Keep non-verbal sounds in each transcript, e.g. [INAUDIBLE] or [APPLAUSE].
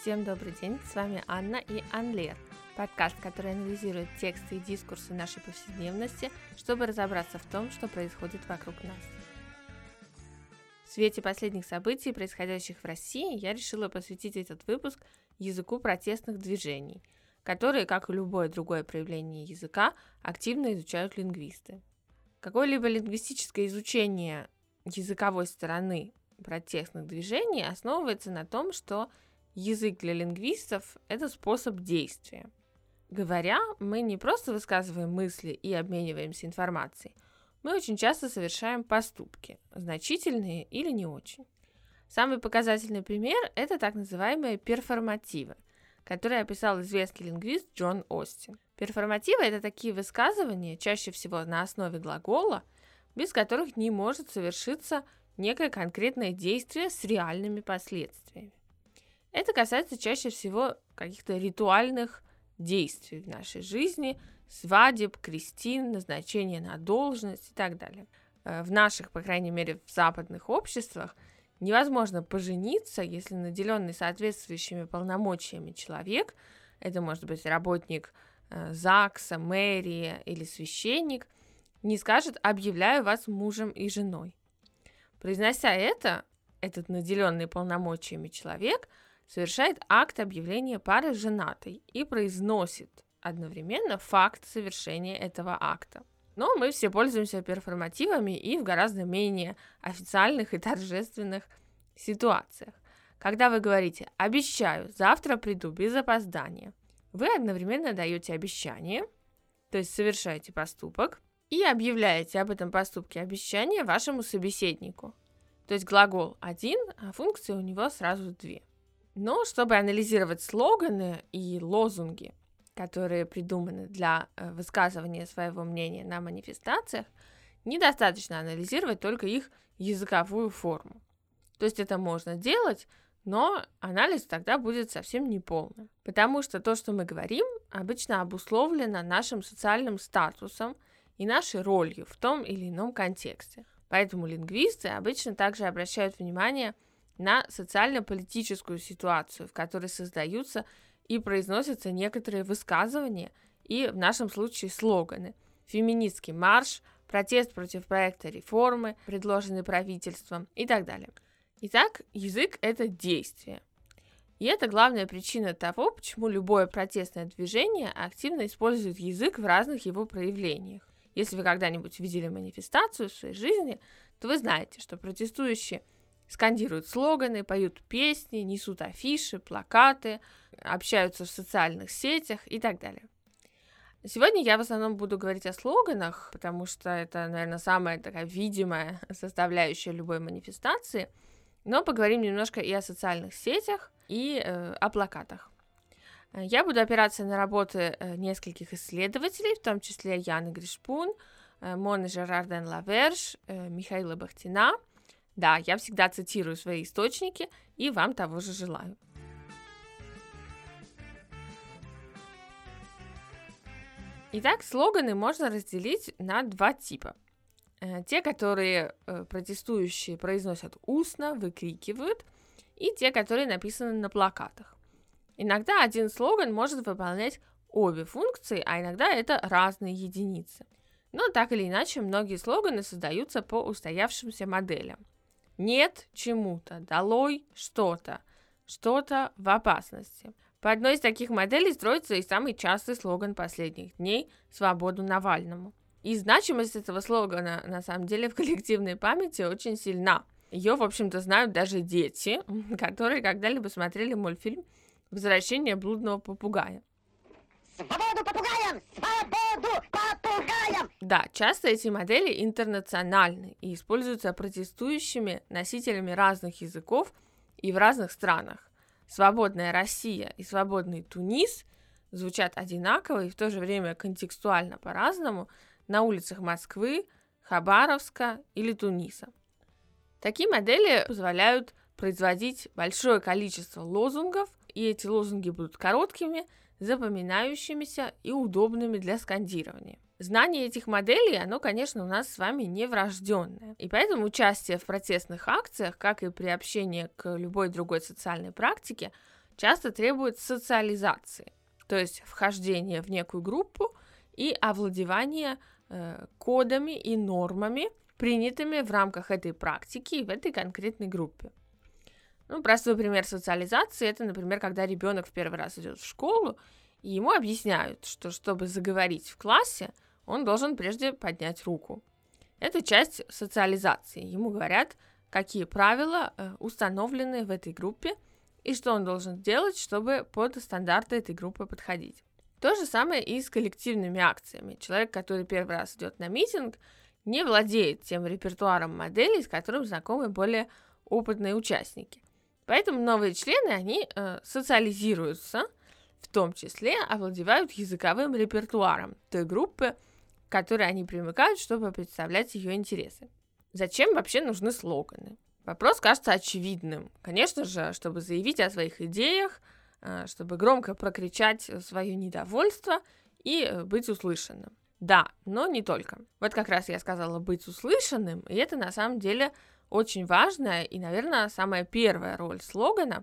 Всем добрый день, с вами Анна и Анлер, подкаст, который анализирует тексты и дискурсы нашей повседневности, чтобы разобраться в том, что происходит вокруг нас. В свете последних событий, происходящих в России, я решила посвятить этот выпуск языку протестных движений, которые, как и любое другое проявление языка, активно изучают лингвисты. Какое-либо лингвистическое изучение языковой стороны протестных движений основывается на том, что язык для лингвистов – это способ действия. Говоря, мы не просто высказываем мысли и обмениваемся информацией, мы очень часто совершаем поступки, значительные или не очень. Самый показательный пример – это так называемые перформативы, которые описал известный лингвист Джон Остин. Перформативы – это такие высказывания, чаще всего на основе глагола, без которых не может совершиться некое конкретное действие с реальными последствиями. Это касается чаще всего каких-то ритуальных действий в нашей жизни, свадеб, крестин, назначения на должность и так далее. Э, в наших, по крайней мере, в западных обществах невозможно пожениться, если наделенный соответствующими полномочиями человек, это может быть работник э, ЗАГСа, мэрии или священник, не скажет «объявляю вас мужем и женой». Произнося это, этот наделенный полномочиями человек совершает акт объявления пары женатой и произносит одновременно факт совершения этого акта. Но мы все пользуемся перформативами и в гораздо менее официальных и торжественных ситуациях. Когда вы говорите «обещаю, завтра приду без опоздания», вы одновременно даете обещание, то есть совершаете поступок, и объявляете об этом поступке обещания вашему собеседнику. То есть глагол один, а функции у него сразу две. Но чтобы анализировать слоганы и лозунги, которые придуманы для э, высказывания своего мнения на манифестациях, недостаточно анализировать только их языковую форму. То есть это можно делать, но анализ тогда будет совсем неполным. Потому что то, что мы говорим, обычно обусловлено нашим социальным статусом – и нашей ролью в том или ином контексте. Поэтому лингвисты обычно также обращают внимание на социально-политическую ситуацию, в которой создаются и произносятся некоторые высказывания и, в нашем случае, слоганы. Феминистский марш, протест против проекта реформы, предложенный правительством и так далее. Итак, язык – это действие. И это главная причина того, почему любое протестное движение активно использует язык в разных его проявлениях. Если вы когда-нибудь видели манифестацию в своей жизни, то вы знаете, что протестующие скандируют слоганы, поют песни, несут афиши, плакаты, общаются в социальных сетях и так далее. Сегодня я в основном буду говорить о слоганах, потому что это, наверное, самая такая видимая [LAUGHS] составляющая любой манифестации, но поговорим немножко и о социальных сетях, и э, о плакатах. Э, я буду опираться на работы э, нескольких исследователей, в том числе Яны Гришпун, э, Моны Жерарден Лаверш, Михаила Бахтина. Да, я всегда цитирую свои источники и вам того же желаю. Итак, слоганы можно разделить на два типа. Те, которые протестующие произносят устно, выкрикивают, и те, которые написаны на плакатах. Иногда один слоган может выполнять обе функции, а иногда это разные единицы. Но так или иначе, многие слоганы создаются по устоявшимся моделям. Нет чему-то, долой что-то, что-то в опасности. По одной из таких моделей строится и самый частый слоган последних дней «Свободу Навальному». И значимость этого слогана, на самом деле, в коллективной памяти очень сильна. Ее, в общем-то, знают даже дети, [LAUGHS] которые когда-либо смотрели мультфильм Возвращение блудного попугая. Свободу попугаям! Свободу попугаям! Да, часто эти модели интернациональны и используются протестующими носителями разных языков и в разных странах. Свободная Россия и свободный Тунис звучат одинаково и в то же время контекстуально по-разному на улицах Москвы, Хабаровска или Туниса. Такие модели позволяют производить большое количество лозунгов и эти лозунги будут короткими, запоминающимися и удобными для скандирования. Знание этих моделей, оно, конечно, у нас с вами не врожденное. И поэтому участие в протестных акциях, как и приобщение к любой другой социальной практике, часто требует социализации, то есть вхождения в некую группу и овладевания э, кодами и нормами, принятыми в рамках этой практики в этой конкретной группе. Ну, простой пример социализации это, например, когда ребенок в первый раз идет в школу, и ему объясняют, что чтобы заговорить в классе, он должен прежде поднять руку. Это часть социализации. Ему говорят, какие правила э, установлены в этой группе и что он должен делать, чтобы под стандарты этой группы подходить. То же самое и с коллективными акциями. Человек, который первый раз идет на митинг, не владеет тем репертуаром моделей, с которым знакомы более опытные участники. Поэтому новые члены, они э, социализируются, в том числе овладевают языковым репертуаром той группы, к которой они примыкают, чтобы представлять ее интересы. Зачем вообще нужны слоганы? Вопрос кажется очевидным. Конечно же, чтобы заявить о своих идеях, э, чтобы громко прокричать свое недовольство и э, быть услышанным. Да, но не только. Вот как раз я сказала быть услышанным, и это на самом деле очень важная и, наверное, самая первая роль слогана,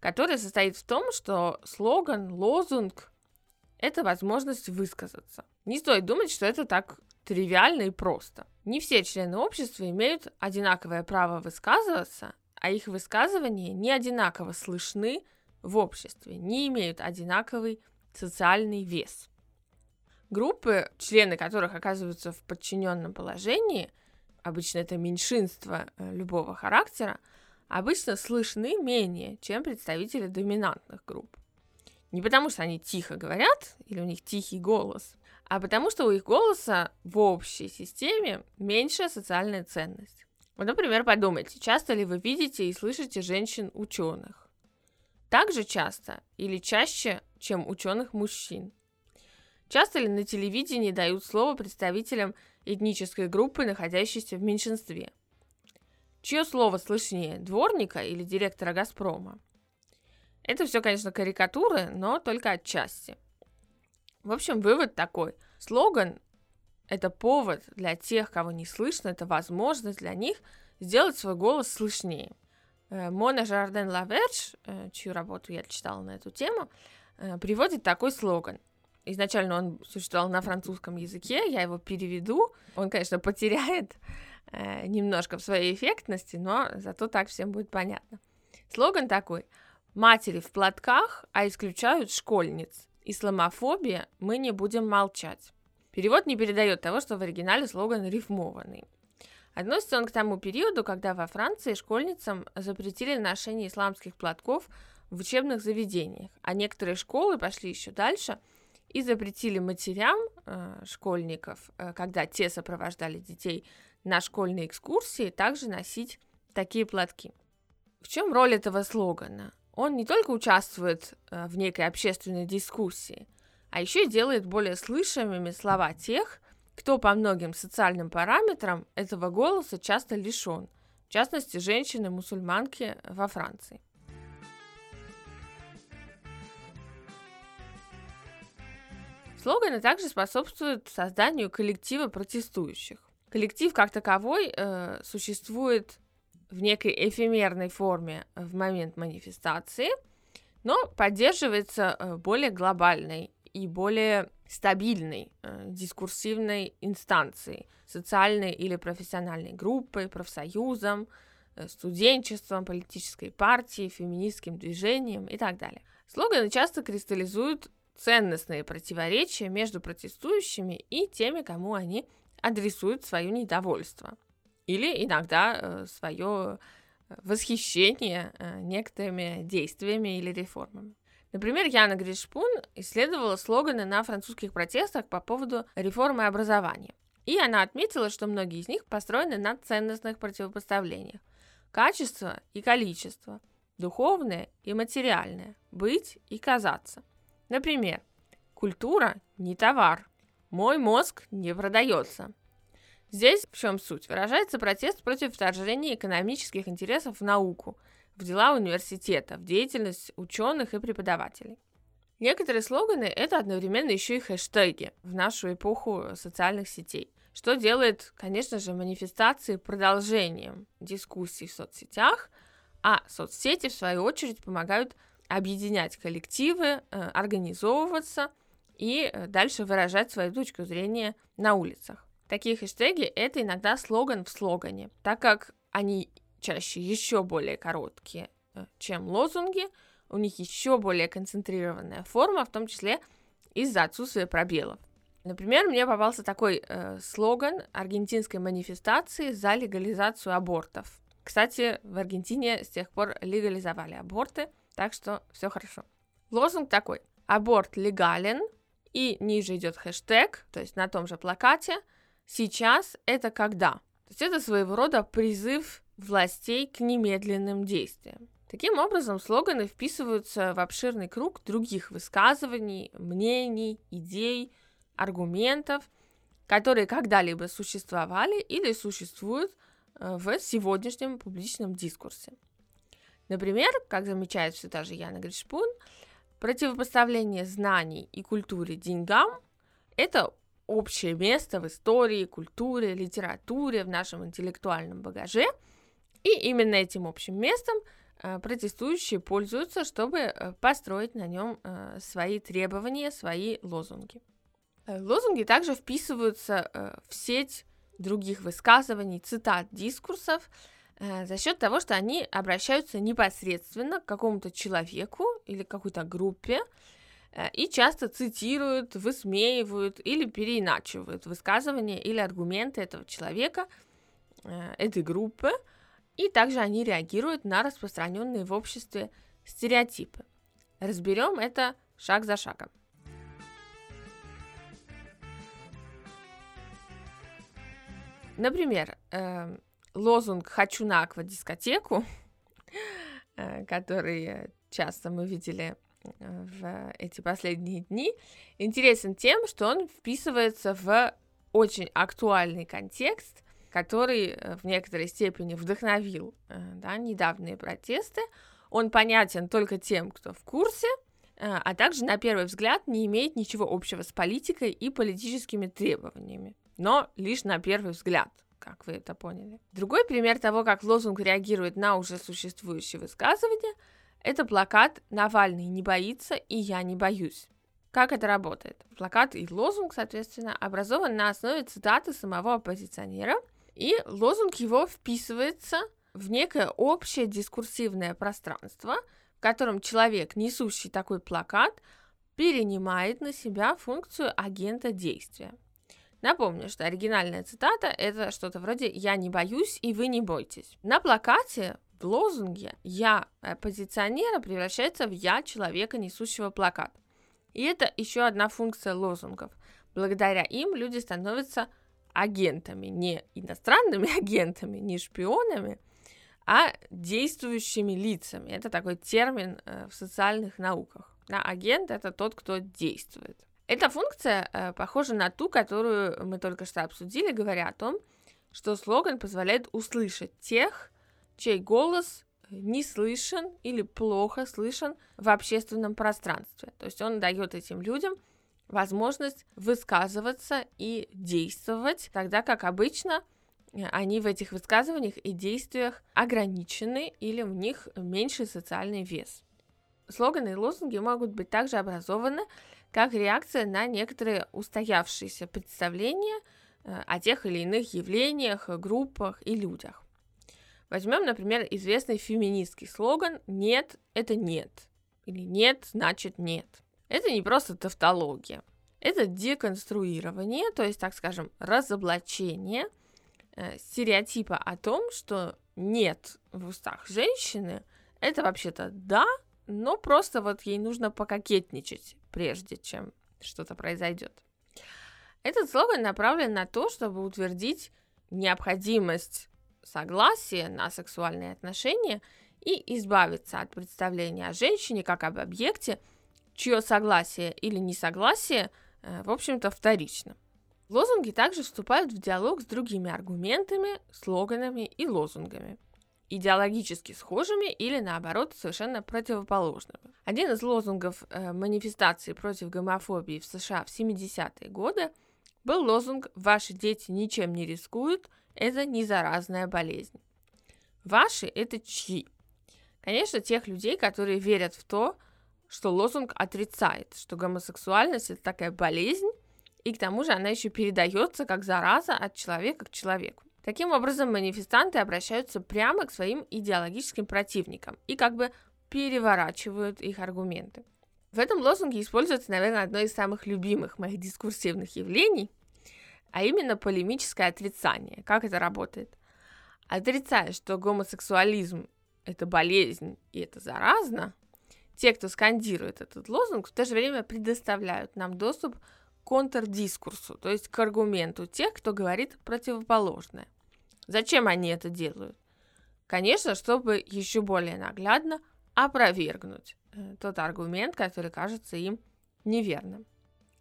которая состоит в том, что слоган, лозунг — это возможность высказаться. Не стоит думать, что это так тривиально и просто. Не все члены общества имеют одинаковое право высказываться, а их высказывания не одинаково слышны в обществе, не имеют одинаковый социальный вес. Группы, члены которых оказываются в подчиненном положении, обычно это меньшинство э, любого характера, обычно слышны менее, чем представители доминантных групп. Не потому, что они тихо говорят или у них тихий голос, а потому что у их голоса в общей системе меньшая социальная ценность. Вот, например, подумайте, часто ли вы видите и слышите женщин-ученых? Так же часто или чаще, чем ученых-мужчин? Часто ли на телевидении дают слово представителям этнической группы, находящейся в меньшинстве? Чье слово слышнее, дворника или директора «Газпрома»? Это все, конечно, карикатуры, но только отчасти. В общем, вывод такой. Слоган – это повод для тех, кого не слышно, это возможность для них сделать свой голос слышнее. Э, Мона Жарден Лаверш, э, чью работу я читала на эту тему, э, приводит такой слоган. Изначально он существовал на французском языке, я его переведу. Он, конечно, потеряет немножко в своей эффектности, но зато так всем будет понятно. Слоган такой. Матери в платках, а исключают школьниц. Исламофобия, мы не будем молчать. Перевод не передает того, что в оригинале слоган рифмованный. Относится он к тому периоду, когда во Франции школьницам запретили ношение исламских платков в учебных заведениях, а некоторые школы пошли еще дальше и запретили матерям э, школьников, э, когда те сопровождали детей на школьные экскурсии, также носить такие платки. В чем роль этого слогана? Он не только участвует э, в некой общественной дискуссии, а еще и делает более слышимыми слова тех, кто по многим социальным параметрам этого голоса часто лишен, в частности, женщины-мусульманки во Франции. Слоганы также способствуют созданию коллектива протестующих. Коллектив как таковой э, существует в некой эфемерной форме в момент манифестации, но поддерживается э, более глобальной и более стабильной э, дискурсивной инстанцией, социальной или профессиональной группой, профсоюзом, э, студенчеством, политической партией, феминистским движением и так далее. Слоганы часто кристаллизуют ценностные противоречия между протестующими и теми, кому они адресуют свое недовольство или иногда э, свое э, восхищение э, некоторыми действиями или реформами. Например, Яна Гришпун исследовала слоганы на французских протестах по поводу реформы образования. И она отметила, что многие из них построены на ценностных противопоставлениях. Качество и количество, духовное и материальное, быть и казаться. Например, культура не товар, мой мозг не продается – Здесь в чем суть? Выражается протест против вторжения экономических интересов в науку, в дела университета, в деятельность ученых и преподавателей. Некоторые слоганы – это одновременно еще и хэштеги в нашу эпоху социальных сетей, что делает, конечно же, манифестации продолжением дискуссий в соцсетях, а соцсети, в свою очередь, помогают объединять коллективы, э, организовываться и э, дальше выражать свою точку зрения на улицах. Такие хэштеги – это иногда слоган в слогане, так как они чаще еще более короткие, э, чем лозунги, у них еще более концентрированная форма, в том числе из-за отсутствия пробелов. Например, мне попался такой э, слоган аргентинской манифестации за легализацию абортов. Кстати, в Аргентине с тех пор легализовали аборты, так что все хорошо. Лозунг такой. Аборт легален, и ниже идет хэштег, то есть на том же плакате. Сейчас это когда? То есть это своего рода призыв властей к немедленным действиям. Таким образом, слоганы вписываются в обширный круг других высказываний, мнений, идей, аргументов, которые когда-либо существовали или существуют э, в сегодняшнем публичном дискурсе. Например, как замечает все та же Яна Гришпун, противопоставление знаний и культуре деньгам – это общее место в истории, культуре, литературе, в нашем интеллектуальном багаже, и именно этим общим местом – Э, протестующие пользуются, чтобы э, построить на нем э, свои требования, свои лозунги. Лозунги также вписываются в сеть других высказываний, цитат, дискурсов за счет того, что они обращаются непосредственно к какому-то человеку или какой-то группе и часто цитируют, высмеивают или переиначивают высказывания или аргументы этого человека, этой группы – и также они реагируют на распространенные в обществе стереотипы. Разберем это шаг за шагом. Например, э, лозунг «Хочу на аквадискотеку», [LAUGHS] э, который часто мы видели э, в эти последние дни, интересен тем, что он вписывается в очень актуальный контекст который э, в некоторой степени вдохновил э, да, недавние протесты. Он понятен только тем, кто в курсе, э, а также на первый взгляд не имеет ничего общего с политикой и политическими требованиями, но лишь на первый взгляд как вы это поняли. Другой пример того, как лозунг реагирует на уже существующие высказывания, это плакат «Навальный не боится, и я не боюсь». Как это работает? Плакат и лозунг, соответственно, образован на основе цитаты самого оппозиционера – и лозунг его вписывается в некое общее дискурсивное пространство, в котором человек, несущий такой плакат, перенимает на себя функцию агента действия. Напомню, что оригинальная цитата – это что-то вроде «я не боюсь, и вы не бойтесь». На плакате лозунге «я оппозиционера» превращается в «я человека, несущего плакат». И это еще одна функция лозунгов. Благодаря им люди становятся агентами, не иностранными [LAUGHS] агентами, не шпионами, а действующими лицами. Это такой термин э, в социальных науках. Да, агент это тот, кто действует. Эта функция э, похожа на ту, которую мы только что обсудили, говоря о том, что слоган позволяет услышать тех, чей голос не слышен или плохо слышен в общественном пространстве. То есть он дает этим людям возможность высказываться и действовать, тогда как обычно э, они в этих высказываниях и действиях ограничены или у них меньший социальный вес. Слоганы и лозунги могут быть также образованы как реакция на некоторые устоявшиеся представления э, о тех или иных явлениях, группах и людях. Возьмем, например, известный феминистский слоган «Нет – это нет» или «Нет – значит нет». Это не просто тавтология. Это деконструирование, то есть, так скажем, разоблачение э, стереотипа о том, что нет в устах женщины, это вообще-то да, но просто вот ей нужно пококетничать, прежде чем что-то произойдет. Этот слоган направлен на то, чтобы утвердить необходимость согласия на сексуальные отношения и избавиться от представления о женщине как об объекте, чье согласие или несогласие, э, в общем-то, вторично. Лозунги также вступают в диалог с другими аргументами, слоганами и лозунгами, идеологически схожими или, наоборот, совершенно противоположными. Один из лозунгов э, манифестации против гомофобии в США в 70-е годы был лозунг «Ваши дети ничем не рискуют, это не заразная болезнь». Ваши – это чьи? Конечно, тех людей, которые верят в то, что лозунг отрицает, что гомосексуальность это такая болезнь, и к тому же она еще передается как зараза от человека к человеку. Таким образом, манифестанты обращаются прямо к своим идеологическим противникам и как бы переворачивают их аргументы. В этом лозунге используется, наверное, одно из самых любимых моих дискурсивных явлений, а именно полемическое отрицание. Как это работает? Отрицая, что гомосексуализм – это болезнь и это заразно, те, кто скандирует этот лозунг, в то же время предоставляют нам доступ к контрдискурсу, то есть к аргументу тех, кто говорит противоположное. Зачем они это делают? Конечно, чтобы еще более наглядно опровергнуть э, тот аргумент, который кажется им неверным.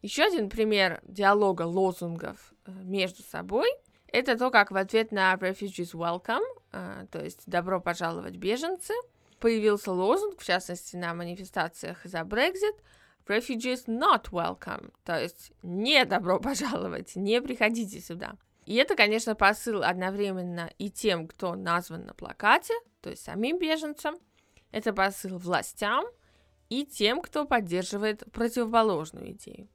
Еще один пример диалога лозунгов э, между собой – это то, как в ответ на Refugees Welcome, э, то есть «Добро пожаловать, беженцы», появился лозунг, в частности, на манифестациях за Brexit «Refugees not welcome», то есть «Не добро пожаловать, не приходите сюда». И это, конечно, посыл одновременно и тем, кто назван на плакате, то есть самим беженцам, это посыл властям и тем, кто поддерживает противоположную идею.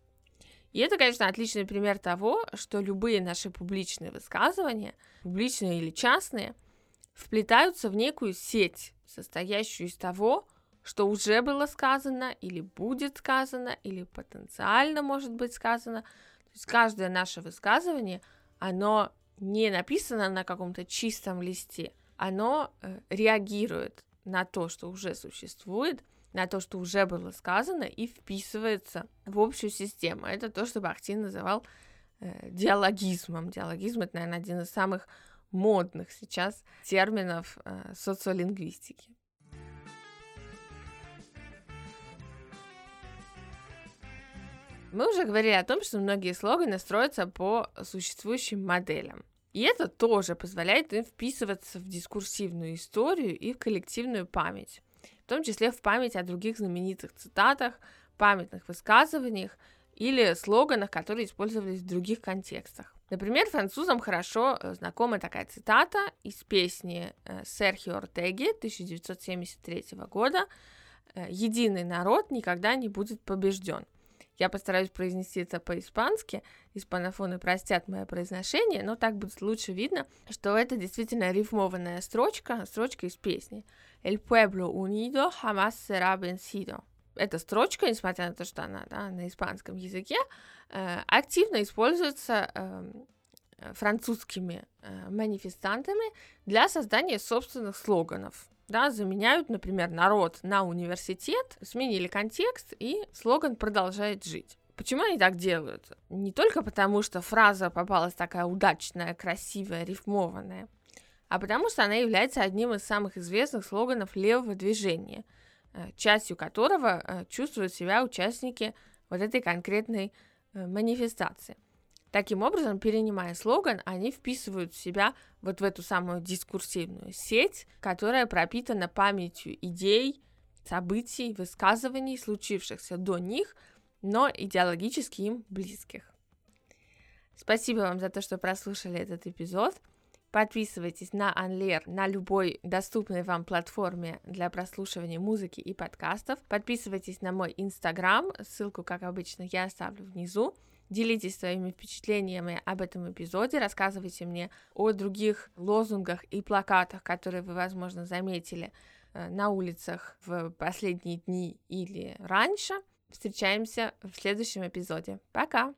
И это, конечно, отличный пример того, что любые наши публичные высказывания, публичные или частные, вплетаются в некую сеть, состоящую из того, что уже было сказано, или будет сказано, или потенциально может быть сказано. То есть каждое наше высказывание – оно не написано на каком-то чистом листе, оно э, реагирует на то, что уже существует, на то, что уже было сказано, и вписывается в общую систему. Это то, что Бахтин называл э, диалогизмом. Диалогизм это, наверное, один из самых модных сейчас терминов э, социолингвистики. Мы уже говорили о том, что многие слоганы строятся по существующим моделям. И это тоже позволяет им вписываться в дискурсивную историю и в коллективную память, в том числе в память о других знаменитых цитатах, памятных высказываниях или слоганах, которые использовались в других контекстах. Например, французам хорошо э, знакома такая цитата из песни э, Серхио Ортеги 1973 года «Единый народ никогда не будет побежден». Я постараюсь произнести это по-испански. Испанофоны простят мое произношение, но так будет лучше видно, что это действительно рифмованная строчка, строчка из песни. El pueblo unido jamás será vencido. Эта строчка, несмотря на то, что она да, на испанском языке, э, активно используется э, французскими э, манифестантами для создания собственных слоганов да, заменяют, например, народ на университет, сменили контекст, и слоган продолжает жить. Почему они так делают? Не только потому, что фраза попалась такая удачная, красивая, рифмованная, а потому что она является одним из самых известных слоганов левого движения, э, частью которого э, чувствуют себя участники вот этой конкретной э, манифестации. Таким образом, перенимая слоган, они вписывают себя вот в эту самую дискурсивную сеть, которая пропитана памятью идей, событий, высказываний, случившихся до них, но идеологически им близких. Спасибо вам за то, что прослушали этот эпизод. Подписывайтесь на Анлер на любой доступной вам платформе для прослушивания музыки и подкастов. Подписывайтесь на мой инстаграм, ссылку, как обычно, я оставлю внизу. Делитесь своими впечатлениями об этом эпизоде, рассказывайте мне о других лозунгах и плакатах, которые вы, возможно, заметили э, на улицах в последние дни или раньше. Встречаемся в следующем эпизоде. Пока!